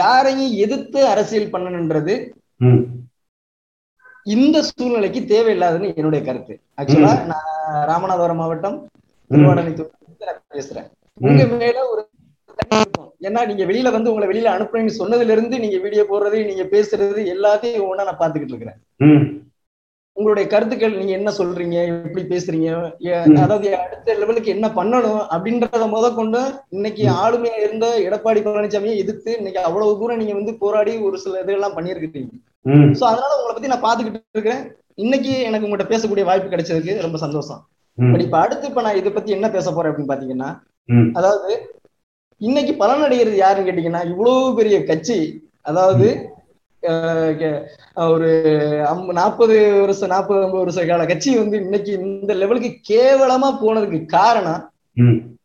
யாரையும் எதிர்த்து அரசியல் பண்ணணுன்றது இந்த சூழ்நிலைக்கு தேவையில்லாதுன்னு என்னுடைய கருத்து. ஆக்சுவலா நான் ராமநாதபுரம் மாவட்டம் திருவாடனை பேசுறேன். உங்க மேல ஒரு. ஏன்னா நீங்க வெளியில வந்து உங்களை வெளியில அனுப்புறேன்னு சொன்னதுல இருந்து நீங்க வீடியோ போடுறது நீங்க பேசுறது எல்லாத்தையும் ஒண்ணா நான் பாத்துக்கிட்டு இருக்கிறேன். உங்களுடைய கருத்துக்கள் நீங்க என்ன சொல்றீங்க? எப்படி பேசுறீங்க. அதாவது அடுத்த லெவலுக்கு என்ன பண்ணணும்? அப்படின்றத முத கொண்டு இன்னைக்கு ஆளுமையா இருந்த எடப்பாடி பழனிசாமியை எதிர்த்து இன்னைக்கு அவ்வளவு தூரம் நீங்க வந்து போராடி ஒரு சில இதெல்லாம் பண்ணியிருக்கீங்க ம். சோ அதனால உங்களை பத்தி நான் பாத்துக்கிட்டு இருக்கிறேன். இன்னைக்கு எனக்கு உங்கள்கிட்ட பேசக்கூடிய வாய்ப்பு கிடைச்சதுக்கு ரொம்ப சந்தோஷம். பட் இப்ப அடுத்து இப்ப நான் இதை பத்தி என்ன பேச போறேன் அப்படின்னு பாத்தீங்கன்னா அதாவது இன்னைக்கு பலனடைகிறது யாருன்னு கேட்டீங்கன்னா இவ்வளவு பெரிய கட்சி அதாவது ஒரு நாற்பது வருஷம் நாற்பது ஐம்பது வருஷ கால கட்சி வந்து இன்னைக்கு இந்த லெவலுக்கு கேவலமா போனதுக்கு காரணம்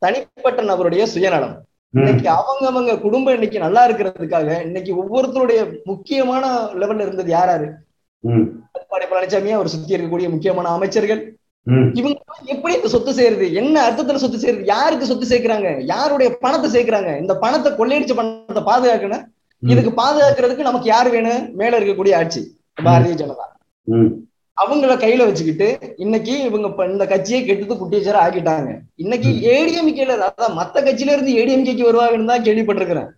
தனிப்பட்ட நபருடைய சுயநலம். இன்னைக்கு அவங்க அவங்க குடும்பம் இன்னைக்கு நல்லா இருக்கிறதுக்காக இன்னைக்கு ஒவ்வொருத்தருடைய முக்கியமான லெவல்ல இருந்தது யாராரு? எடப்பாடி பழனிசாமி அவர் சுத்தி இருக்கக்கூடிய முக்கியமான அமைச்சர்கள். இவங்க எப்படி இந்த சொத்து செய்யறது என்ன அர்த்தத்துல சொத்து செய்யறது யாருக்கு சொத்து சேர்க்கிறாங்க? யாருடைய பணத்தை சேர்க்கிறாங்க? இந்த பணத்தை கொள்ளையடிச்ச பணத்தை பாதுகாக்கணும். இதுக்கு பாதுகாக்கிறதுக்கு நமக்கு யார் வேணும் மேல இருக்கக்கூடிய ஆட்சி பாரதிய ஜனதா. அவங்கள கையில வச்சுக்கிட்டு இன்னைக்கு இவங்க இந்த கட்சியை கெட்டது குட்டியச்சரா ஆக்கிட்டாங்க. இன்னைக்கு ஏடிஎம்கேல அதான் மத்த கட்சியில இருந்து ஏடிஎம்கேக்கு வருவாங்கன்னு தான் கேள்விப்பட்டிருக்கிறேன்.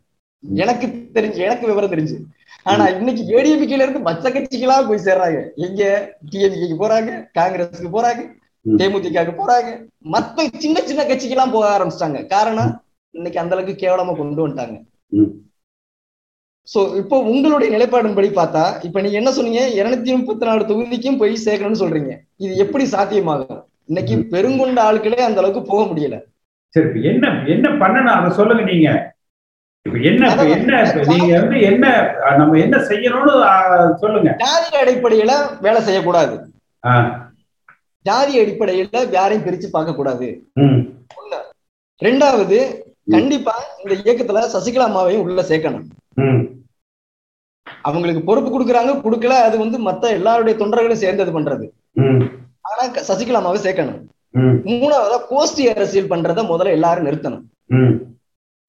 எனக்கு தெரிஞ்சு எனக்கு விவரம் தெரிஞ்சு. ஆனா இன்னைக்கு ஏடிஎம்கேல இருந்து மத்த கட்சிகளா போய் சேர்றாங்க. எங்க? டிஎம்கேக்கு போறாங்க காங்கிரஸுக்கு போறாங்க ம். தேமுதிகக்கு போறாங்க. மத்த சின்ன சின்ன கட்சிக்கெல்லாம் போக ஆரம்பிச்சிட்டாங்க. காரணம் இன்னைக்கு அந்த அளவுக்கு கேவலமா கொண்டு வந்துட்டாங்க. சோ இப்போ உங்களுடைய நிலைப்பாடின்படி பார்த்தா இப்ப நீங்க என்ன சொன்னீங்க? இருநூத்தி முப்பத்தி நாலு தொகுதிக்கும் போய் சேர்க்கணும்னு சொல்றீங்க. இது எப்படி சாத்தியமாகும்? இன்னைக்கு பெருங்கொண்ட ஆட்களே அந்த அளவுக்கு போக முடியல. சரி என்ன என்ன பண்ணணும்? அதை சொல்லுங்க நீங்க. இப்ப என்ன என்ன நீங்க வந்து என்ன நம்ம என்ன செய்யணும்னு சொல்லுங்க. ஜாதி அடிப்படையில வேலை செய்யக்கூடாது. ஜாதி அடிப்படையில யாரையும் பிரிச்சு பார்க்க கூடாது. ரெண்டாவது கண்டிப்பா இந்த இயக்கத்துல சசிகலா அம்மாவையும் உள்ள சேர்க்கணும். அவங்களுக்கு பொறுப்பு கொடுக்குறாங்க கொடுக்கல அது வந்து மத்த எல்லாருடைய தொண்டர்களும் சேர்ந்து அது பண்றது. ஆனா க- சசிகலா அம்மாவை சேர்க்கணும் மூணாவதா கோஷ்டி அரசியல் பண்றத முதல்ல எல்லாரும் நிறுத்தணும்.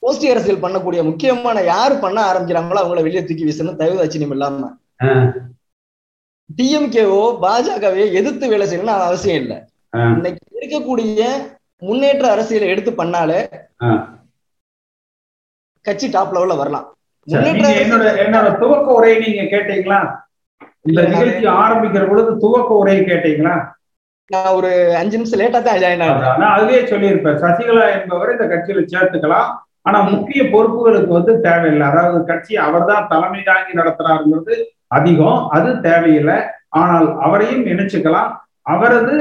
கோஷ்டி அரசியல் பண்ணக்கூடிய முக்கியமான யாரு பண்ண ஆரம்பிக்கிறாங்களோ அவங்கள வெளியே தூக்கி வீசணும் தயவு அச்சினியம் இல்லாம. டிஎம்கேவோ பாஜகவையோ எதிர்த்து வேலை செய்யணும்னு அவசியம் இல்லை. இன்னைக்கு இருக்கக்கூடிய முன்னேற்ற அரசியலை எடுத்து பண்ணாலே. கட்சி டாப் லெவல்ல வரலாம். என்னோட துவக்க உரையை நீங்க கேட்டீங்களா? இந்த நிகழ்ச்சி ஆரம்பிக்கிற பொழுது துவக்க உரையை கேட்டீங்களா? நான் ஒரு அஞ்சு நிமிஷம் லேட்டா தான் ஜாயின் அதான், நான் அதுலயே சொல்லியிருப்பேன். சசிகலா என்பவர் இந்த கட்சியில சேர்த்துக்கலாம். ஆனா முக்கிய பொறுப்புகளுக்கு வந்து தேவையில்லை. அதாவது கட்சி அவர்தான் தலைமை தாங்கி நடத்துறாருங்கிறது அதிகம். அது தேவையில்லை. ஆனால் அவரையும் இணைச்சுக்கலாம். அவரது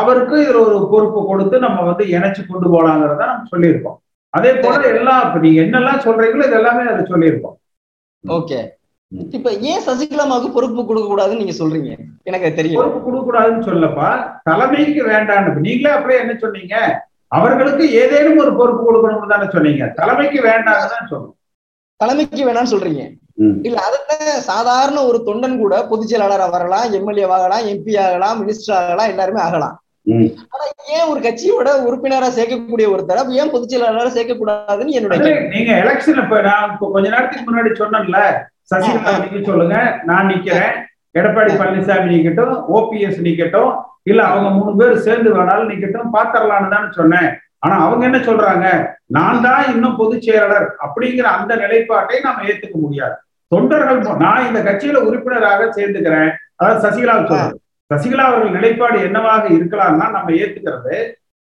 அவருக்கு இதுல ஒரு பொறுப்பு கொடுத்து நம்ம வந்து இணைச்சு கொண்டு போலாங்கிறத நம்ம சொல்லியிருக்கோம். அதே போல எல்லாம் இப்ப நீங்க என்னெல்லாம் சொல்றீங்களோ இது எல்லாமே அது சொல்லியிருக்கோம். ஓகே. இப்ப ஏன் சசிகலாமாவுக்கு பொறுப்பு கொடுக்க கூடாதுன்னு நீங்க சொல்றீங்க? எனக்கு அது தெரியல பொறுப்பு கொடுக்க கூடாதுன்னு சொல்லப்பா தலைமைக்கு வேண்டான்னு. நீங்களே அப்படியே என்ன சொன்னீங்க? அவர்களுக்கு ஏதேனும் ஒரு பொறுப்பு கொடுக்கணும்னு தானே சொன்னீங்க. தலைமைக்கு வேண்டாம்னு தான் சொன்னோம். தலைமைக்கு வேணாம்னு சொல்றீங்க. இல்ல அதுதான் சாதாரண ஒரு தொண்டன் கூட பொதுச் செயலாளரா வரலாம் எம்எல்ஏ ஆகலாம் எம்பி ஆகலாம் மினிஸ்டர் ஆகலாம் எல்லாருமே ஆகலாம். ஆனா ஏன் ஒரு கட்சியோட உறுப்பினரா சேர்க்கக்கூடிய ஒரு தரப்பு ஏன் பொதுச் செயலாளரா சேர்க்க கூடாதுன்னு என்னுடைய. நீங்க எலெக்ஷன் இப்ப நான் இப்ப கொஞ்ச நேரத்துக்கு முன்னாடி சொன்னேன்ல சசிகலா. நீங்க சொல்லுங்க நான் நிக்கிறேன். எடப்பாடி பழனிசாமி நிக்கட்டும் ஓபிஎஸ் நிக்கட்டும் இல்ல அவங்க மூணு பேர் சேர்ந்து வேணாலும் நிக்கட்டும் பாத்திரலான்னு தானே சொன்னேன். ஆனா அவங்க என்ன சொல்றாங்க? நான் தான் இன்னும் பொதுச் செயலாளர் அப்படிங்கிற அந்த நிலைப்பாட்டை நாம ஏத்துக்க முடியாது. தொண்டர்கள் நான் இந்த கட்சியில உறுப்பினராக சேர்ந்துக்கிறேன். அதாவது சசிகலா சொல்றேன். சசிகலா அவர்கள் நிலைப்பாடு என்னவாக இருக்கலாம்னா நம்ம ஏத்துக்கிறது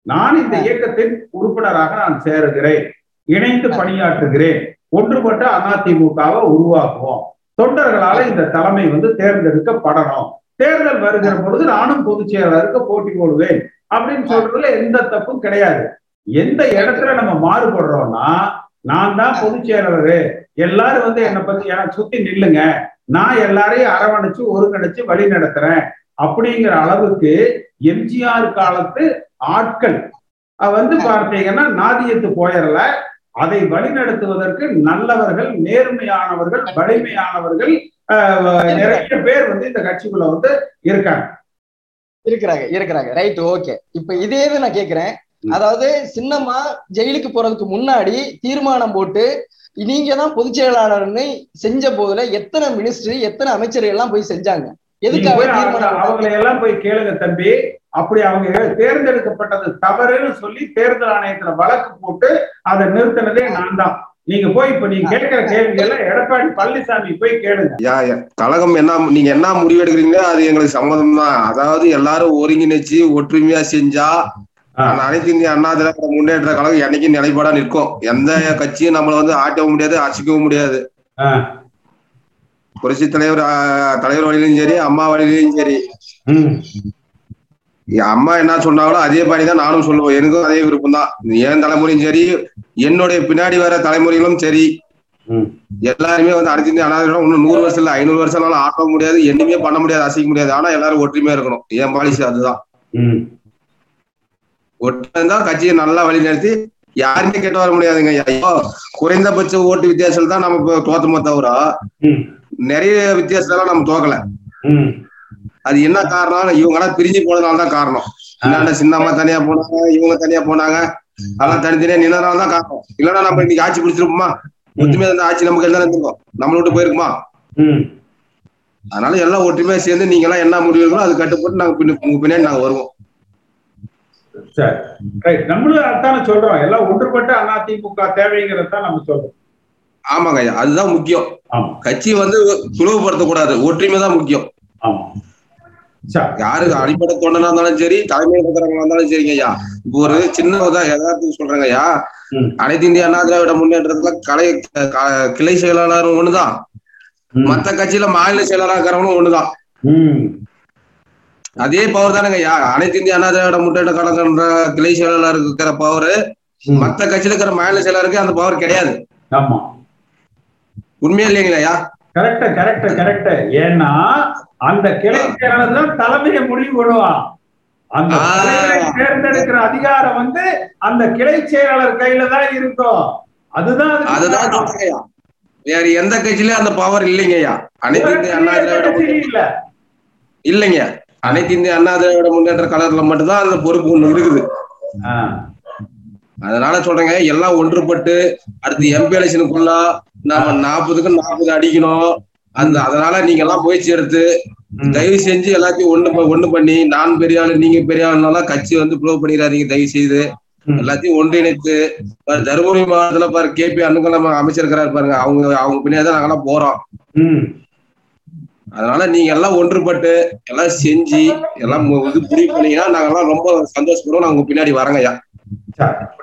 நான் இந்த இயக்கத்தின் உறுப்பினராக நான் சேருகிறேன் இணைந்து பணியாற்றுகிறேன் ஒன்றுபட்ட அதிமுகவை உருவாக்குவோம். தொண்டர்களால இந்த தலைமை வந்து தேர்ந்தெடுக்கப்படணும். தேர்தல் வருகிற பொழுது நானும் பொதுச் செயலாளருக்கு போட்டி போடுவேன் அப்படின்னு சொல்றதுல எந்த தப்பும் கிடையாது. எந்த இடத்துல நம்ம மாறுபடுறோம்னா நான் தான் பொதுச் செயலாளரு. எல்லாரும் வந்து என்னை பத்தி எனக்கு சுத்தி நில்லுங்க. நான் எல்லாரையும் அரவணைச்சு ஒருங்கிணைச்சு வழி நடத்துறேன் அப்படிங்கிற அளவுக்கு எம்ஜிஆர் காலத்து ஆட்கள். வந்து பார்த்தீங்கன்னா நாதியத்து போயிடல அதை வழிநடத்துவதற்கு நல்லவர்கள் நேர்மையானவர்கள் வலிமையானவர்கள் நிறைய பேர் வந்து இந்த கட்சிக்குள்ள வந்து இருக்காங்க. இருக்கிறாங்க இருக்கிறாங்க. ரைட் ஓகே இப்ப இதே இது நான் கேக்குறேன். அதாவது சின்னம்மா ஜெயிலுக்கு போறதுக்கு முன்னாடி தீர்மானம் போட்டு நீங்க தான் பொதுச் செயலாளர்னு செஞ்ச போதுல எத்தனை மினிஸ்டர் எத்தனை அமைச்சர்கள் எல்லாம் போய் செஞ்சாங்க? அவங்களை எல்லாம் போய் கேளுங்க தம்பி. அப்படி அவங்க தேர்ந்தெடுக்கப்பட்டது தவறுன்னு சொல்லி தேர்தல் ஆணையத்துல வழக்கு போட்டு அதை நிறுத்தினதே நான் தான். நீங்க போய் இப்ப நீங்க கேட்கிற கேள்வி எல்லாம் எடப்பாடி பழனிசாமி போய் கேளுங்க. யா யா. கழகம் என்ன நீங்க என்ன முடிவெடுக்கிறீங்களோ அது எங்களுக்கு சம்மதம் தான். அதாவது எல்லாரும் ஒருங்கிணைச்சு ஒற்றுமையா செஞ்சா அனைத்து இந்திய அண்ணா திராவிட முன்னேற்ற கழகம் என்னைக்கும் நிலைப்பாடா நிற்கும். எந்த கட்சியும் நம்மள வந்து ஆட்டவும் முடியாது அசைக்கவும் முடியாது. புரட்சி தலைவர் தலைவர் வழியிலும் சரி அம்மா வழியிலும் சரி. அம்மா என்ன சொன்னாங்களோ அதே பாணி தான் நானும் சொல்லுவேன். எனக்கும் அதே விருப்பம் தான் என் தலைமுறையும் சரி என்னுடைய பின்னாடி வர தலைமுறைகளும் சரி. எல்லாருமே வந்து அனைத்து இன்னும் நூறு வருஷம் இல்ல ஐநூறு வருஷம்னாலும் ஆட்ட முடியாது என்னையுமே பண்ண முடியாது அசைக்க முடியாது. ஆனா எல்லாரும் ஒற்றுமையா இருக்கணும். என் பாலிசி அதுதான். ஒற்றுமை கட்சியை நல்லா வழிநடத்தி யாருமே கெட்டு வர முடியாதுங்க ஐயோ. குறைந்தபட்ச ஓட்டு வித்தியாசம் தான் நம்ம தோத்தமோ தவிர. நிறைய வித்தியாசத்தெல்லாம் நம்ம தோக்கல. அது என்ன காரணம் இவங்க எல்லாம் பிரிஞ்சு போனதுனால தான் காரணம். இல்லாண்ட சின்னம்மா தனியா போனாங்க இவங்க தனியா போனாங்க. அதெல்லாம் தனித்தனியா நின்னதுனால தான் காரணம். இல்லைன்னா நம்ம இன்னைக்கு ஆட்சி பிடிச்சிருப்போமா ஒற்றுமையா இருந்த ஆட்சி நமக்கு எல்லாம் இருந்திருக்கும். நம்மள விட்டு போயிருக்குமா. அதனால எல்லாம் ஒற்றுமையா சேர்ந்து நீங்க எல்லாம் என்ன முடிவு இருக்கோ அது கட்டுப்பட்டு நாங்க பின்ன- உங்க பின்னாடி நாங்க வருவோம். சரி. ரைட் நம்மளும் அதானே சொல்றோம். எல்லாம் ஒன்றுபட்ட அதிமுக தேவைங்கிறத தான் நம்ம சொல்றோம். ஆமாங்க அதுதான் முக்கியம். ஆமா. கட்சியை வந்து பிளவுபடுத்தக்கூடாது ஒற்றுமை தான் முக்கியம். யாருக்கு அடிப்படை தொண்டனா இருந்தாலும் சரி தலைமை இருக்கிறவங்களா இருந்தாலும் சரிங்க ஐயா. இப்போ ஒரு சின்ன யதார்த்தத்துக்கு சொல்றேங்க ஐயா. அனைத்து இந்திய அண்ணா திராவிட முன்னேற்றத்துல கலை கிளை செயலாளரும் ஒண்ணுதான். மத்த கட்சியில மாநில செயலாளராக இருக்கிறவங்களும் ஒண்ணுதான். அதே பவர் தானேங்க ஐயா. அனைத்து இந்திய அண்ணா திராவிட முன்னேற்ற கழகன்ற கிளை செயலாளர் இருக்கிற பவர். மத்த கட்சியில இருக்கிற மாநில செயலாளருக்கு அந்த பவர் கிடையாது. ஆமா. உண்மையா இல்லைங்களா ஐயா? கரெக்ட் கரெக்ட் கரெக்ட் ஏன்னா அந்த கிளை செயலாளர் தான் தலைமையை முடிவு பண்ணுவான் அந்த தேர்ந்தெடுக்கிற அதிகாரம் வந்து அந்த கிளை செயலாளர் கையில தான் இருக்கும். அதுதான் அதுதான் வேற எந்த கட்சியிலயும் அந்த பவர் இல்லைங்க ஐயா. அனைத்து இந்திய அண்ணா திராவிட இல்லைங்க அனைத்து இந்திய அண்ணா திராவிட முன்னேற்ற கழகத்துல மட்டும்தான் அந்த பொறுப்பு ஒண்ணு இருக்குது. அதனால சொல்றேங்க எல்லாம் ஒன்றுபட்டு அடுத்து எம்பி எலெக்ஷனுக்குள்ள நாம நாற்பதுக்கு நாற்பது அடிக்கணும் அந்த அதனால நீங்க எல்லாம் முயற்சி எடுத்து. தயவு செஞ்சு எல்லாத்தையும் ஒண்ணு ப- ஒண்ணு பண்ணி நான் பெரிய ஆளு நீங்க பெரிய ஆளுனாலாம் கட்சி வந்து ப்ளோ பண்ணிடாதீங்க தயவு செய்து. எல்லாத்தையும் ஒன்றிணைத்து பாரு, தருமபுரி மாவட்டத்துல பாரு கேபி அன்புகளம் அமைச்சர் இருக்கிறாரு பாருங்க அவங்க அவங்க பின்னாடி தான் நாங்கெல்லாம் போறோம். அதனால நீங்க எல்லாம் ஒன்றுபட்டு எல்லாம் செஞ்சு எல்லாம் இது முடிவு பண்ணீங்கன்னா நாங்கெல்லாம் ரொம்ப சந்தோஷப்படுவோம் நாங்க உங்க பின்னாடி வரங்க ஐயா சரி.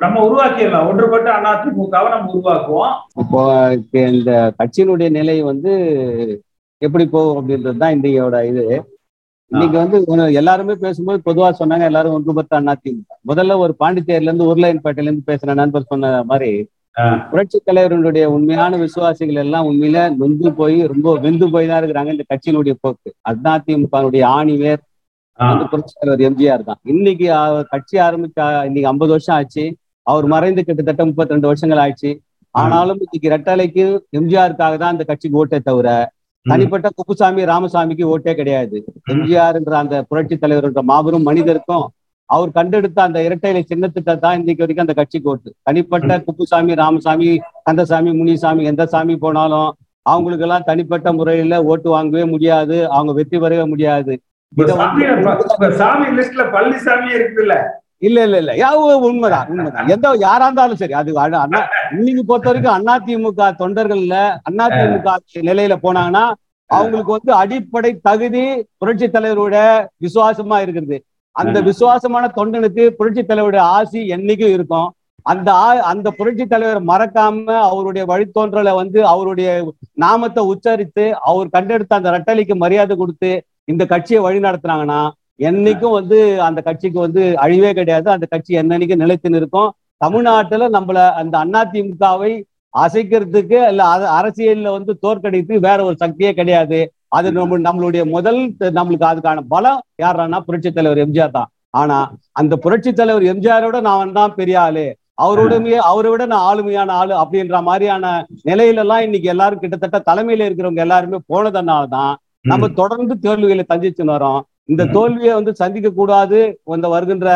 நம்ம உருவாக்கிடலாம். ஒன்றுபட்ட அதிமுகவை நம்ம உருவாக்குவோம். இப்போ இந்த கட்சியினுடைய நிலை வந்து எப்படி போகும் அப்படின்றது தான் இன்றையோட இது. இன்னைக்கு வந்து எல்லாருமே பேசும்போது பொதுவா சொன்னாங்க எல்லாரும் ஒன்றுபட்ட அதிமுக. முதல்ல ஒரு பாண்டிச்சேரியில இருந்து உருளையன்பேட்டையில இருந்து பேசுற நண்பர் சொன்ன மாதிரி. புரட்சி தலைவர்களுடைய உண்மையான விசுவாசிகள் எல்லாம் உண்மையில நொந்து போய் ரொம்ப வெந்து போய் தான் இருக்கிறாங்க இந்த கட்சியினுடைய போக்கு. அதிமுகனுடைய ஆணிவேர். வந்து புரட்சி தலைவர் எம்ஜிஆர் தான். இன்னைக்கு கட்சி ஆரம்பிச்ச இன்னைக்கு ஐம்பது வருஷம் ஆச்சு. அவர் மறைந்து கிட்டத்தட்ட முப்பத்தி ரெண்டு வருஷங்கள் ஆச்சு ஆனாலும் இன்னைக்கு ரெட்டலைக்கு எம்ஜிஆருக்காக தான் அந்த கட்சிக்கு ஓட்டே தவிர தனிப்பட்ட குப்புசாமி ராமசாமிக்கு ஓட்டே கிடையாது. எம்ஜிஆர்ன்ற அந்த புரட்சி தலைவர்ன்ற மாபெரும் மனிதருக்கும் அவர் கண்டெடுத்த அந்த இரட்டைலை சின்னத்துக்கு தான் இன்னைக்கு வரைக்கும் அந்த கட்சிக்கு ஓட்டு. தனிப்பட்ட குப்புசாமி ராமசாமி கந்தசாமி முனிசாமி எந்த சாமி போனாலும் அவங்களுக்கு எல்லாம் தனிப்பட்ட முறையில ஓட்டு வாங்கவே முடியாது. அவங்க வெற்றி பெறவே முடியாது. சாமி லிஸ்ட்ல இருக்குல்ல இல்ல இல்ல இல்ல. யா, உ- உண்மைதான் உண்மைதான். எந்த யாரா இருந்தாலும் சரி அது அண்ணா- அண்ணா இன்னைக்கு பொறுத்த வரைக்கும் அதிமுக தொண்டர்கள்ல அதிமுக நிலையில போனாங்கன்னா அவங்களுக்கு வந்து அடிப்படை தகுதி புரட்சி தலைவரோட விசுவாசமா இருக்கிறது அந்த விசுவாசமான தொண்டனுக்கு புரட்சி தலைவருடைய ஆசி என்னைக்கும் இருக்கும். அந்த அந்த புரட்சி தலைவர் மறக்காம அவருடைய வழித்தோன்றலை வந்து அவருடைய நாமத்தை உச்சரித்து அவர் கண்டெடுத்த அந்த ரெட்டலைக்கு மரியாதை கொடுத்து இந்த கட்சியை வழி நடத்துனாங்கன்னா என்னைக்கும் வந்து அந்த கட்சிக்கு வந்து அழிவே கிடையாது. அந்த கட்சி என்னன்னைக்கும் நிலைத்து நிற்கும். தமிழ்நாட்டுல நம்மள அந்த அதிமுகவை அசைக்கிறதுக்கு இல்ல அரசியல்ல வந்து தோற்கடித்து வேற ஒரு சக்தியே கிடையாது. அது நம்ம நம்மளுடைய முதல் நம்மளுக்கு அதுக்கான பலம் யாரானா புரட்சி தலைவர் எம்ஜிஆர் தான். ஆனா அந்த புரட்சி தலைவர் எம்ஜிஆரோட நான் தான் பெரிய ஆளு. அவரோடமே அவரை விட நான் ஆளுமையான ஆளு அப்படின்ற மாதிரியான நிலையில எல்லாம் இன்னைக்கு எல்லாரும் கிட்டத்தட்ட தலைமையில இருக்கிறவங்க எல்லாருமே போனதுனாலதான் நம்ம தொடர்ந்து தோல்விகளை சந்திச்சுன்னு வரோம். இந்த. தோல்வியை வந்து சந்திக்க கூடாது. இந்த வருகின்ற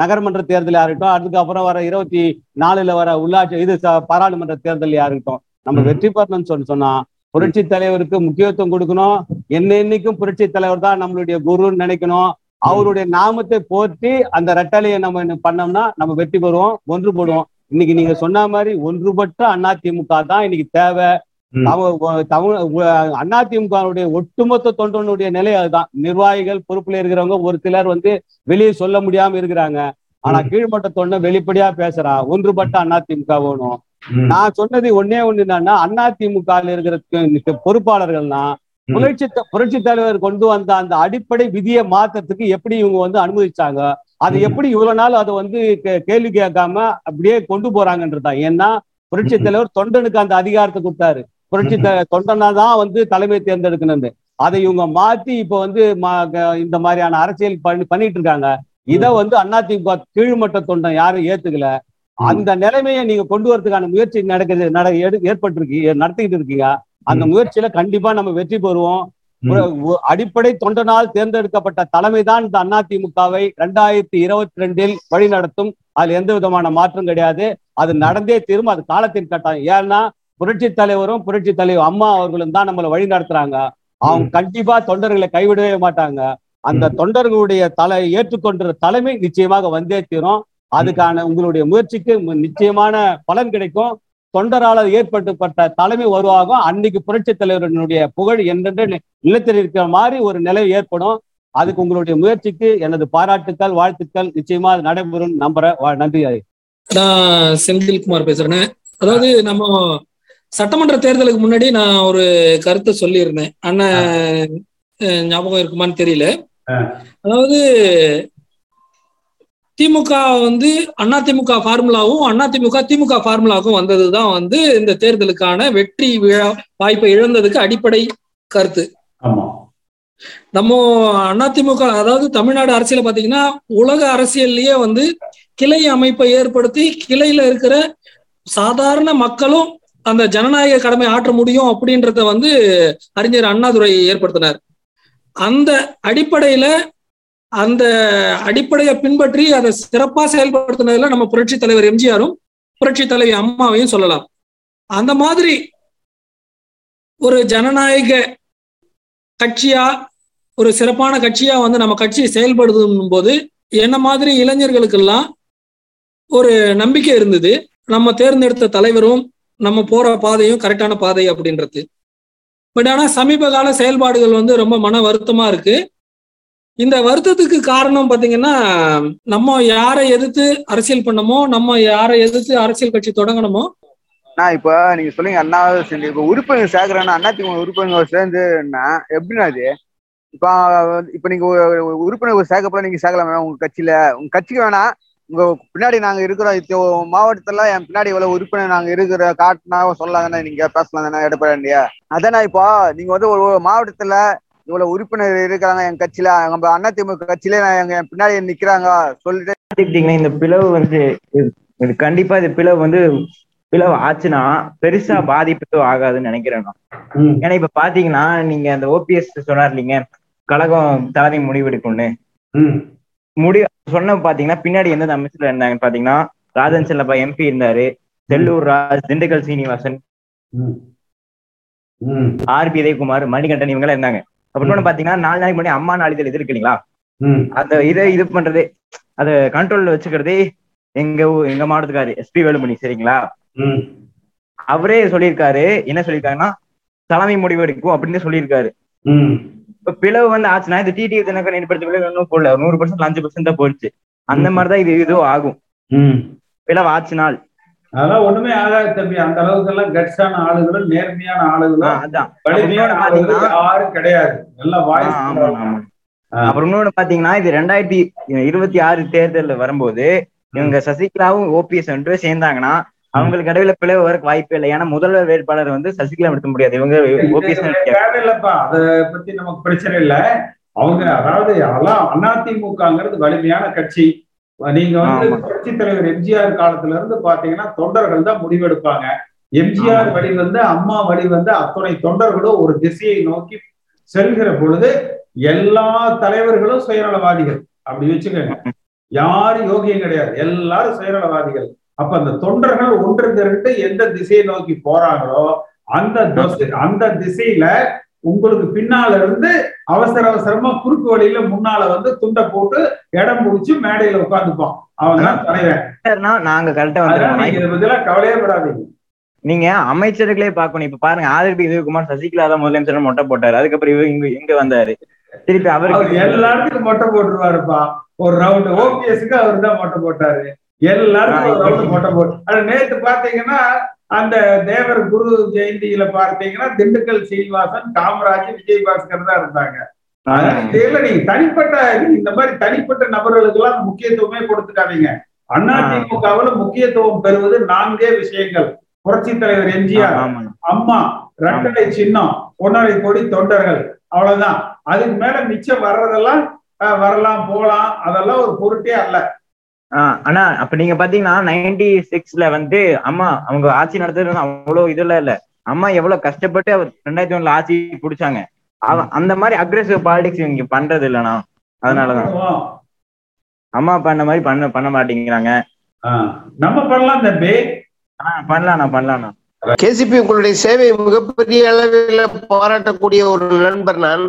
நகர்மன்ற தேர்தல் யாருக்கட்டும் அதுக்கப்புறம் வர இருபத்தி நாலுல வர உள்ளாட்சி இது பாராளுமன்ற தேர்தல் யாருக்கட்டும் நம்ம. வெற்றி பெறணும்னு சொல்லி சொன்னா புரட்சி தலைவருக்கு முக்கியத்துவம் கொடுக்கணும். என்ன என்னைக்கும் புரட்சி தலைவர் தான் நம்மளுடைய குருன்னு நினைக்கணும். அவருடைய நாமத்தை போற்றி அந்த ரெட்டலையை நம்ம பண்ணோம்னா நம்ம வெற்றி பெறுவோம் ஒன்றுபடுவோம் இன்னைக்கு நீங்க சொன்ன மாதிரி ஒன்றுபட்ட அதிமுக தான் இன்னைக்கு தேவை. ம். தமிழ் அதிமுகவுடைய ஒட்டுமொத்த தொண்டனுடைய நிலை அதுதான் நிர்வாகிகள் பொறுப்புல இருக்கிறவங்க ஒரு சிலர் வந்து வெளியே சொல்ல முடியாம இருக்கிறாங்க ஆனா. கீழ்மட்ட தொண்டை வெளிப்படையா பேசுறான் ஒன்றுபட்ட அதிமுக வேணும். நான் சொன்னது ஒன்னே ஒண்ணு என்னன்னா அதிமுக இருக்கிற பொறுப்பாளர்கள்னா. புரட்சி புரட்சி தலைவர் கொண்டு வந்த அந்த அடிப்படை விதியை மாத்தத்துக்கு எப்படி இவங்க வந்து அனுமதிச்சாங்க அது. எப்படி இவ்வளவு நாள் அதை வந்து கேள்வி கேட்காம அப்படியே கொண்டு போறாங்கன்றதுதான் ஏன்னா புரட்சி. தலைவர் தொண்டனுக்கு அந்த அதிகாரத்தை கொடுத்தாரு புரட்சி தொண்டனா தான் வந்து தலைமை தேர்ந்தெடுக்கணும் அதை இவங்க மாத்தி இப்ப வந்து இந்த மாதிரியான அரசியல் பண்ணி பண்ணிட்டு இருக்காங்க. இத வந்து அதிமுக கீழ்மட்ட தொண்டன் யாரும் ஏத்துக்கல. அந்த நிலைமையை நீங்க கொண்டு வரதுக்கான முயற்சி நடக்குது நட எடு- ஏற்பட்டிருக்கீங்க நடத்திக்கிட்டு இருக்கீங்க. அந்த. முயற்சியில கண்டிப்பா நம்ம வெற்றி பெறுவோம். அடிப்படை தொண்டனால் தேர்ந்தெடுக்கப்பட்ட தலைமைதான் இந்த அதிமுகவை ரெண்டாயிரத்தி இருபத்தி ரெண்டில் வழிநடத்தும். அதுல எந்த விதமான மாற்றம் கிடையாது. அது நடந்தே தீரும். அது காலத்தின் கட்டாயம். ஏன்னா புரட்சி தலைவரும் புரட்சி தலைவர் அம்மா அவர்களும் தான் நம்மளை வழி நடத்துறாங்க. அவங்க கண்டிப்பா தொண்டர்களை கைவிடவே மாட்டாங்க. அந்த. தொண்டர்களுடைய தலை ஏற்றுக்கொண்ட தலைமை நிச்சயமாக வந்தே தீரும். அதுக்கான உங்களுடைய முயற்சிக்கு நிச்சயமான பலன் கிடைக்கும். தொண்டரால் ஏற்பட்டுப்பட்ட தலைமை உருவாகும். அன்னைக்கு புரட்சி தலைவரினுடைய புகழ் என்றென்று நி- நிலைத்திருக்கிற இருக்கிற மாதிரி ஒரு நிலை ஏற்படும். அதுக்கு உங்களுடைய முயற்சிக்கு எனது பாராட்டுக்கள் வாழ்த்துக்கள் நிச்சயமா அது நடைபெறும். நம்புறேன் வா- நன்றி. நான் செந்தில்குமார் பேசுறேன். அதாவது நம்ம சட்டமன்ற தேர்தலுக்கு முன்னாடி நான் ஒரு கருத்தை சொல்லியிருந்தேன். அண்ணன் ஞாபகம் இருக்குமான்னு தெரியல. அதாவது திமுக வந்து அதிமுக ஃபார்முலாவும் அதிமுக திமுக ஃபார்முலாவுக்கும் வந்ததுதான் வந்து இந்த தேர்தலுக்கான வெற்றி விழா வாய்ப்பை இழந்ததுக்கு அடிப்படை கருத்து. நம்ம அதிமுக அதாவது தமிழ்நாடு அரசியல பாத்தீங்கன்னா உலக அரசியல்லயே வந்து கிளை அமைப்பை ஏற்படுத்தி கிளையில இருக்கிற சாதாரண மக்களும் அந்த ஜனநாயக கடமை ஆற்ற முடியும் அப்படின்றத வந்து அறிஞர் அண்ணாதுரை ஏற்படுத்தினார். அந்த அடிப்படையில அந்த அடிப்படையை பின்பற்றி அதை சிறப்பா செயல்படுத்தினதுல நம்ம புரட்சி தலைவர் எம்ஜிஆரும் புரட்சி தலைவி அம்மாவையும் சொல்லலாம். அந்த மாதிரி ஒரு ஜனநாயக கட்சியா ஒரு சிறப்பான கட்சியா வந்து நம்ம கட்சி செயல்படுதும் போது என்ன மாதிரி இளைஞர்களுக்கெல்லாம் ஒரு நம்பிக்கை இருந்தது. நம்ம தேர்ந்தெடுத்த தலைவரும் நம்ம போற பாதையும் கரெக்டான பாதை அப்படின்றது. பட் ஆனா சமீப கால செயல்பாடுகள் வந்து ரொம்ப மன வருத்தமா இருக்கு. இந்த வருத்தத்துக்கு காரணம் பாத்தீங்கன்னா நம்ம யாரை எதிர்த்து அரசியல் பண்ணமோ நம்ம யாரை எதிர்த்து அரசியல் கட்சி தொடங்கணுமோ நான் இப்ப நீங்க சொல்லுங்க அண்ணா சேர்ந்து இப்ப உறுப்பினர் சேர்க்கிறேன்னா அண்ணா திமுக உறுப்பினர் சேர்ந்துன்னா எப்படின்னா அது இப்ப இப்ப நீங்க உறுப்பினர் சேர்க்கப்பட நீங்க சேர்க்கலாம் வேணாம் உங்க கட்சியில உங்க கட்சிக்கு வேணாம் உங்க பின்னாடி நாங்க இருக்கிறோம் மாவட்டத்துல என் பின்னாடி இவ்வளவு உறுப்பினர் நாங்க இருக்கிற காட்டினா சொல்லலாம் தானே நீங்க பேசலாம் தானே எடப்பாடியா அதானே இப்போ நீங்க வந்து ஒரு மாவட்டத்துல இவ்வளவு உறுப்பினர் இருக்கிறாங்க என் கட்சியில நம்ம அண்ணா திமுக கட்சியில நான் எங்க என் பின்னாடி நிக்கிறாங்க சொல்லிட்டு இந்த பிளவு வந்து இது கண்டிப்பா இந்த பிளவு வந்து பிளவு ஆச்சுன்னா பெருசா பாதிப்பு ஆகாதுன்னு நினைக்கிறேன் ஏன்னா இப்ப பாத்தீங்கன்னா நீங்க அந்த ஓபிஎஸ் சொன்னார் இல்லைங்க கழகம் தலைமை முடிவெடுக்கும்னு. முடி சொன்ன பாத்தீங்கன்னா பின்னாடி எந்தெந்த அமைச்சர்ல இருந்தாங்கன்னு பாத்தீங்கன்னா ராஜன் செல்லப்பா எம்பி இருந்தாரு. செல்லூர் ராஜ் திண்டுக்கல் சீனிவாசன் ஆர் பி உதயகுமார் மணிகண்டன் இவங்க எல்லாம் இருந்தாங்க அப்புறம் பாத்தீங்கன்னா நாலு நாளைக்கு முன்னாடி அம்மா நாளிதழ் இது இருக்கு இல்லைங்களா ம், அந்த இதை இது பண்றது அத கண்ட்ரோல்ல வச்சுக்கிறதே எங்க எங்க மாவட்டத்துக்காரு எஸ்பி வேலுமணி சரிங்களா? அவரே சொல்லியிருக்காரு என்ன சொல்லியிருக்காங்கன்னா தலைமை முடிவு எடுக்கும் அப்படின்னு சொல்லியிருக்காரு. இப்ப பிளவு வந்து ஆச்சுன்னா இந்த டிடி தினக்கர் ஏற்படுத்த பிளவு இன்னும் போடல. நூறு பர்சன்ட் அஞ்சு பர்சன்ட் தான் போயிடுச்சு அந்த. மாதிரிதான் இது இதுவும் ஆகும். பிளவு ஆச்சுனால். அதெல்லாம் ஒண்ணுமே ஆகாது தம்பி. அந்த அளவுக்கு எல்லாம் கட்ஸான ஆளுகளும் நேர்மையான ஆளுகளும் யாரும் கிடையாது. ஆ, வாய்ஸ் ஆமா, ஆமா. அப்புறம் இன்னொன்னு பாத்தீங்கன்னா இது ரெண்டாயிரத்தி இருபத்தி ஆறு தேர்தல்ல வரும்போது இவங்க சசிகலாவும் ஓபிஎஸ் பேரும் சேர்ந்தாங்கன்னா அவங்களுக்கு இடையில பிளவு வர வாய்ப்பே இல்லை. ஏன்னா முதல்வர் வேட்பாளர் வந்து சசிகலா நிறுத்த முடியாது. இவங்க தேவையில்லப்பா அத பத்தி நமக்கு பிரச்சனை இல்ல. அவங்க அதாவது எல்லாம் அதிமுகங்கிறது வலிமையான கட்சி. நீங்க வந்து. புரட்சி தலைவர் எம்ஜிஆர் காலத்துல இருந்து பாத்தீங்கன்னா தொண்டர்கள் தான் முடிவெடுப்பாங்க. எம்ஜிஆர். வழி வந்து அம்மா வழி வந்து அத்துணை தொண்டர்களும் ஒரு திசையை நோக்கி செல்கிற பொழுது எல்லா தலைவர்களும் சுயநலவாதிகள். அப்படி வச்சுக்கோங்க. யாரும் யோகியம் கிடையாது. எல்லாரும் சுயநலவாதிகள். அப்ப அந்த தொண்டர்கள் ஒன்று திரண்டு எந்த திசையை நோக்கி போறாங்களோ அந்த அந்த திசையில உங்களுக்கு பின்னால இருந்து அவசர அவசரமா குறுக்கு வழியில முன்னால வந்து துண்டை போட்டு இடம் முடிச்சு மேடையில உட்காந்துப்பான் அவன் தான் தலைவன் நாங்க கரெக்டா பத்திலாம் கவலையே படாதீங்க. நீங்க அமைச்சர்களே பார்க்கணும். இப்ப பாருங்க ஆதிபி உதயகுமார் சசிகலா தான் முதலமைச்சர் மொட்டை போட்டாரு. அதுக்கப்புறம் இவங்க இங்க இங்க வந்தாரு. திருப்பி அவர் அவருக்கு எல்லாத்துக்கும் மொட்டை போட்டுருவாருப்பா. ஒரு ரவுண்ட் ஓபிஎஸ்க்கு அவர் தான் மொட்டை போட்டாரு. ரவுண்ட் மொட்டை போட்டு அது நேத்து பாத்தீங்கன்னா அந்த தேவர் குரு ஜெயந்தியில பார்த்தீங்கன்னா திண்டுக்கல் சீனிவாசன் காமராஜ் விஜய் பாஸ்கர் தான் இருந்தாங்க. இதுல நீங்க தனிப்பட்ட இந்த மாதிரி தனிப்பட்ட நபர்களுக்கு எல்லாம் முக்கியத்துவமே கொடுத்துக்காதீங்க. அதிமுகவுல முக்கியத்துவம் பெறுவது நான்கே விஷயங்கள். புரட்சி தலைவர் எம்ஜிஆர் அம்மா ரெட்டடை சின்னம் ஒன்னரை கோடி தொண்டர்கள் அவ்வளவுதான். அதுக்கு மேல மிச்சம் வர்றதெல்லாம் வரலாம் போலாம் அதெல்லாம் ஒரு பொருட்டே அல்ல. ஆஹ் அண்ணா அப்ப நீங்க பாத்தீங்கன்னா நைன்டி சிக்ஸ்ல வந்து அம்மா அவங்க ஆட்சி நடத்துறது வந்து அவ்வளவு இதெல்லாம் இல்ல. அம்மா எவ்வளவு கஷ்டப்பட்டு அவர் ரெண்டாயிரத்தி ஒண்ணுல ஆட்சி பிடிச்சாங்க. அவ அந்த மாதிரி அக்ரெசிவ் பாலிடிக்ஸ் இவங்க பண்றது இல்லைண்ணா. அதனாலதான். அம்மா பண்ண மாதிரி பண்ண பண்ண மாட்டேங்கிறாங்க. நம்ம பண்ணலாம் தம்பி. ஆஹ் பண்ணலாம்ண்ணா பண்ணலாம்ண்ணா. கேசிபி உங்களுடைய சேவை மிகப்பெரிய அளவில் பாராட்டக்கூடிய ஒரு நண்பர் நான்.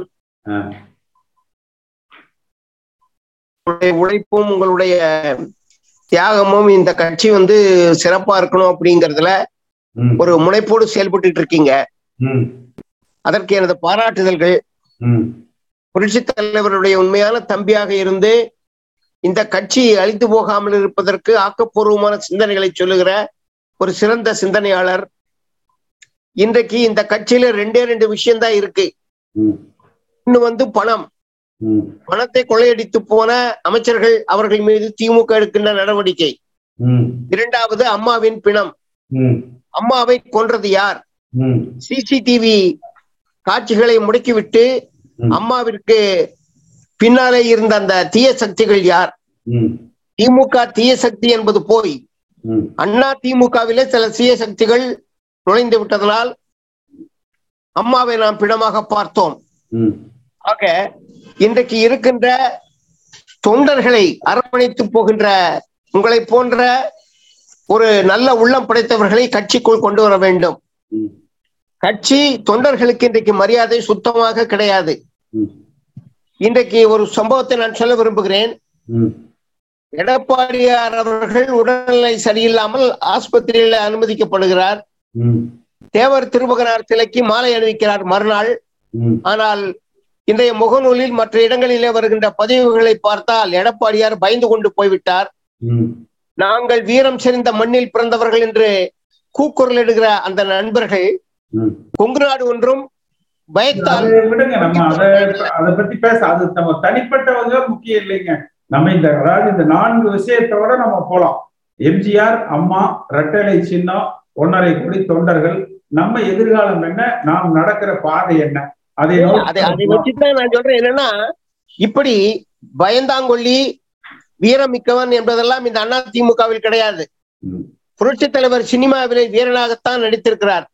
உங்களுடைய உழைப்பும் உங்களுடைய தியாகமும் இந்த கட்சி வந்து சிறப்பா இருக்கணும் அப்படிங்கறதுல ஒரு முனைப்போடு செயல்பட்டு இருக்கீங்க. அதற்கு எனது பாராட்டுதல்கள். ம், புரட்சித் தலைவருடைய உண்மையான தம்பியாக இருந்து இந்த கட்சி அழிந்து போகாமல் இருப்பதற்கு ஆக்கப்பூர்வமான சிந்தனைகளை சொல்லுகிற ஒரு சிறந்த சிந்தனையாளர். இன்றைக்கு இந்த கட்சியில ரெண்டே ரெண்டு விஷயம்தான் இருக்கு. ம், ஒண்ணு வந்து பணம். பணத்தை கொள்ளையடித்து போன அமைச்சர்கள் அவர்கள் மீது திமுக எடுக்கின்ற நடவடிக்கை. இரண்டாவது அம்மாவின் பிணம். அம்மாவை கொன்றது யார்? சிசிடிவி காட்சிகளை முடக்கிவிட்டு. அம்மாவிற்கு பின்னாலே இருந்த அந்த தீய சக்திகள் யார்? திமுக தீய சக்தி என்பது போய் அண்ணா திமுகவிலே சில தீய சக்திகள் நுழைந்து விட்டதனால் அம்மாவை நாம் பிணமாக பார்த்தோம். ஆக இன்றைக்கு இருக்கின்ற தொண்டர்களை அரவணைத்து போகின்ற உங்களை போன்ற ஒரு நல்ல உள்ளம் படைத்தவர்களை கட்சிக்குள் கொண்டு வர வேண்டும். கட்சி தொண்டர்களுக்கு இன்றைக்கு மரியாதை சுத்தமாக கிடையாது. இன்றைக்கு ஒரு சம்பவத்தை நான் சொல்ல விரும்புகிறேன். எடப்பாடியார் அவர்கள் உடல்நிலை சரியில்லாமல் ஆஸ்பத்திரியில் அனுமதிக்கப்படுகிறார். தேவர் திருமகனார் சிலைக்கு மாலை அணிவிக்கிறார் மறுநாள். ஆனால் இன்றைய முகநூலில் மற்ற இடங்களிலே வருகின்ற பதிவுகளை பார்த்தால் எடப்பாடியார் பயந்து கொண்டு போய்விட்டார். நாங்கள் வீரம் செறிந்த மண்ணில் பிறந்தவர்கள் என்று கூக்குரலிடுகிற அந்த நண்பர்கள். கொங்கு நாடு ஒன்றும் பயத்தால் அதை விடுங்க நம்ம அதை அதை பத்தி பேச அது நம்ம தனிப்பட்டவங்க முக்கியம் இல்லைங்க. நம்ம இந்த அதாவது இந்த நான்கு விஷயத்தோட நம்ம போலாம். எம்ஜிஆர் அம்மா ரெட்டலை சின்னம் ஒன்னரை கோடி தொண்டர்கள். நம்ம எதிர்காலம் என்ன? நாம் நடக்கிற பாதை என்ன? அதை அதை வச்சுதான் நான் சொல்றேன். என்னன்னா இப்படி பயந்தாங்கொல்லி வீரமிக்கவன் என்பதெல்லாம் இந்த அண்ணா திமுகவில் கிடையாது. புரட்சி தலைவர் சினிமாவிலே வீரனாகத்தான் நடித்திருக்கிறார்.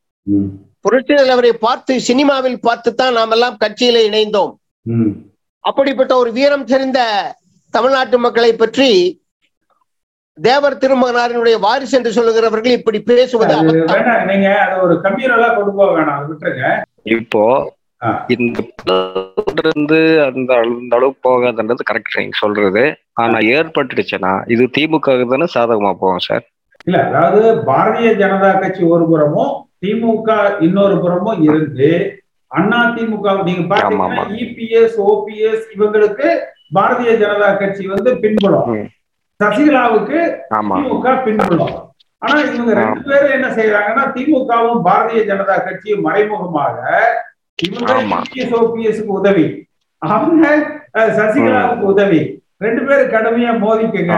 புரட்சி தலைவரை பார்த்து சினிமாவில் பார்த்துத்தான் நாம் எல்லாம் கட்சியில இணைந்தோம். அப்படிப்பட்ட ஒரு வீரம் தெரிந்த தமிழ்நாட்டு மக்களை பற்றி தேவர் திருமகனாரினுடைய வாரிசு என்று சொல்லுகிறவர்கள் இப்படி பேசுவது நீங்க அதை ஒரு கம்யூனலா கொண்டு போக வேணாம் விட்டுருங்க. இப்போ. இந்த இருந்து அந்த அந்த அளவுக்கு போகாதுன்றது கரெக்ட் நீங்க சொல்றது. ஆனா ஏற்பட்டுடுச்சுன்னா இது திமுக தானே சாதகமா போகும் சார் இல்ல அதாவது பாரதிய ஜனதா கட்சி ஒரு புறமும் திமுக இன்னொரு புறமும் இருந்து அண்ணா திமுக நீங்க பாத்தீங்கன்னா. இபிஎஸ் ஓபிஎஸ் இவங்களுக்கு பாரதிய ஜனதா கட்சி வந்து பின்புலம். சசிகலாவுக்கு ஆமா. திமுக பின்புலம். ஆனா இவங்க ரெண்டு பேரும் என்ன செய்யறாங்கன்னா திமுகவும் பாரதிய ஜனதா கட்சியும் மறைமுகமாக இவங்க உதவி. அவங்க சசிகலாவுக்கு உதவி. ரெண்டு பேரும் கடுமையா மோதிக்குங்க.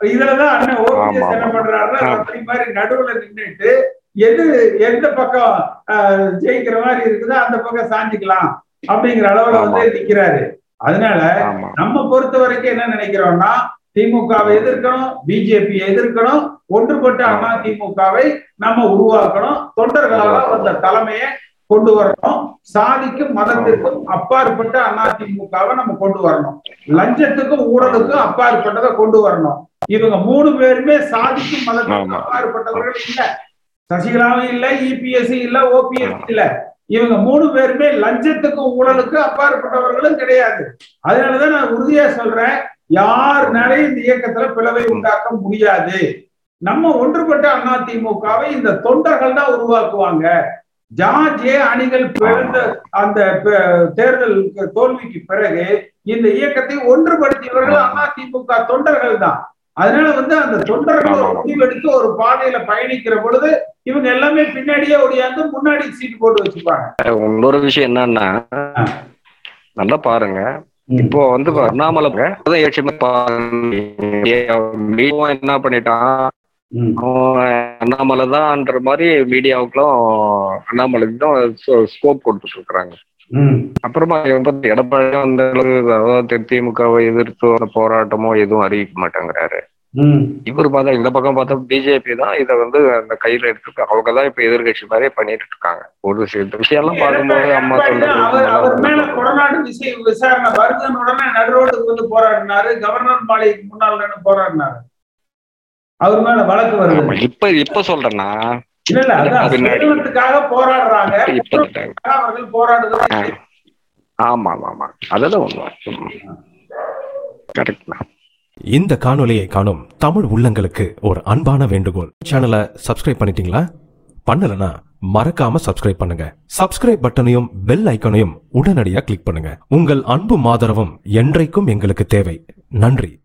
இதுலதான் அண்ணன் ஓபிஎஸ் என்ன. பண்றாருன்னா ஆ. அப்படி மாதிரி நடுவுல நின்னுட்டு எது எந்த பக்கம் ஜெயிக்கிற மாதிரி இருக்குதோ அந்த பக்கம் சாஞ்சிக்கலாம் அப்படிங்கிற அளவுல வந்து. நிக்கிறாரு. அதனால நம்ம பொறுத்த வரைக்கும் என்ன நினைக்கிறோம்னா திமுகவை எதிர்க்கணும் பிஜேபி எதிர்க்கணும் ஒன்றுபட்ட அண்ணா திமுகவை நம்ம உருவாக்கணும் தொண்டர்களால அந்த தலைமையை கொண்டு வரணும். சாதிக்கும் மதத்திற்கும் அப்பாற்பட்ட அண்ணா திமுகவை நம்ம கொண்டு வரணும். லஞ்சத்துக்கும் ஊழலுக்கும் அப்பாற்பட்டதை கொண்டு வரணும். இவங்க மூணு பேருமே சாதிக்கும் மதத்துக்கு ஆமா. அப்பாற்பட்டவர்கள் இல்ல. சசிகலாவும் இல்ல இபிஎஸ் இல்ல ஓபிஎஸ் இல்ல. இவங்க மூணு பேருமே லஞ்சத்துக்கும் ஊழலுக்கும் அப்பாற்பட்டவர்களும் கிடையாது. அதனாலதான் நான் உறுதியா சொல்றேன் யாருனாலையும் இந்த இயக்கத்துல பிளவை உண்டாக்க முடியாது. நம்ம ஒன்றுபட்ட அதிமுகவை இந்த தொண்டர்கள் தான் உருவாக்குவாங்க. ஜார்ஜ் அணிகள் பிறந்த அந்த தேர்தல் தோல்விக்கு பிறகு இந்த இயக்கத்தை ஒன்றுபடுத்தியவர்கள் அதிமுக தொண்டர்கள் தான். அதனால வந்து அந்த தொண்டர்கள் ஒரு முடிவெடுத்து ஒரு பாதையில பயணிக்கிற பொழுது இவங்க எல்லாமே பின்னாடியே ஒடியாந்து முன்னாடி சீட் போட்டு வச்சுப்பாங்க. இன்னொரு விஷயம் என்னன்னா நல்லா பாருங்க. இப்போ வந்து அண்ணாமலை என்ன பண்ணிட்டான்? அவன் அண்ணாமலை தான்ன்ற மாதிரி மீடியாவுக்குலாம் அண்ணாமலைக்கு தான் ஸ்கோப் கொடுத்துட்டு இருக்காங்க அப்புறமா இவன் பார்த்து எடப்பாடி அந்த அளவுக்கு அதாவது திமுகவை எதிர்த்து ஒரு போராட்டமோ எதுவும் அறிவிக்க மாட்டேங்கிறாரு. இவர் பார்த்தா இந்த பக்கம் பார்த்தா பிஜேபி தான் இதை வந்து அந்த கையில எடுத்து அவங்க தான் இப்ப எதிர்கட்சி மாதிரியே பண்ணிட்டு இருக்காங்க ஒரு சில விஷயம் எல்லாம் பார்க்கும்போது அம்மா விசை விசாரணை வருதுன்னு உடனே நடுரோட்டுக்கு வந்து போராடினாரு. கவர்னர் மாளிகைக்கு முன்னால் நின்னு போராடினாரு. அவர் மேல வழக்கு வருது. இப்ப இப்ப சொல்றேன்னா இல்ல இல்ல அதான் போராடுறாங்க. அவர்கள் போராடுறது ஆமா ஆமா அதெல்லாம் உண்மை கரெக்ட் இந்த காணொளியை காணும் தமிழ் உள்ளங்களுக்கு ஒரு அன்பான வேண்டுகோள். சேனலை சப்ஸ்கிரைப் பண்ணிட்டீங்களா? பண்ணலனா மறக்காம சப்ஸ்கிரைப் பண்ணுங்க. சப்ஸ்கிரைப் பட்டனையும் பெல் ஐக்கனையும் உடனடியாக கிளிக் பண்ணுங்க. உங்கள் அன்பும் ஆதரவும் என்றைக்கும் எங்களுக்கு தேவை. நன்றி.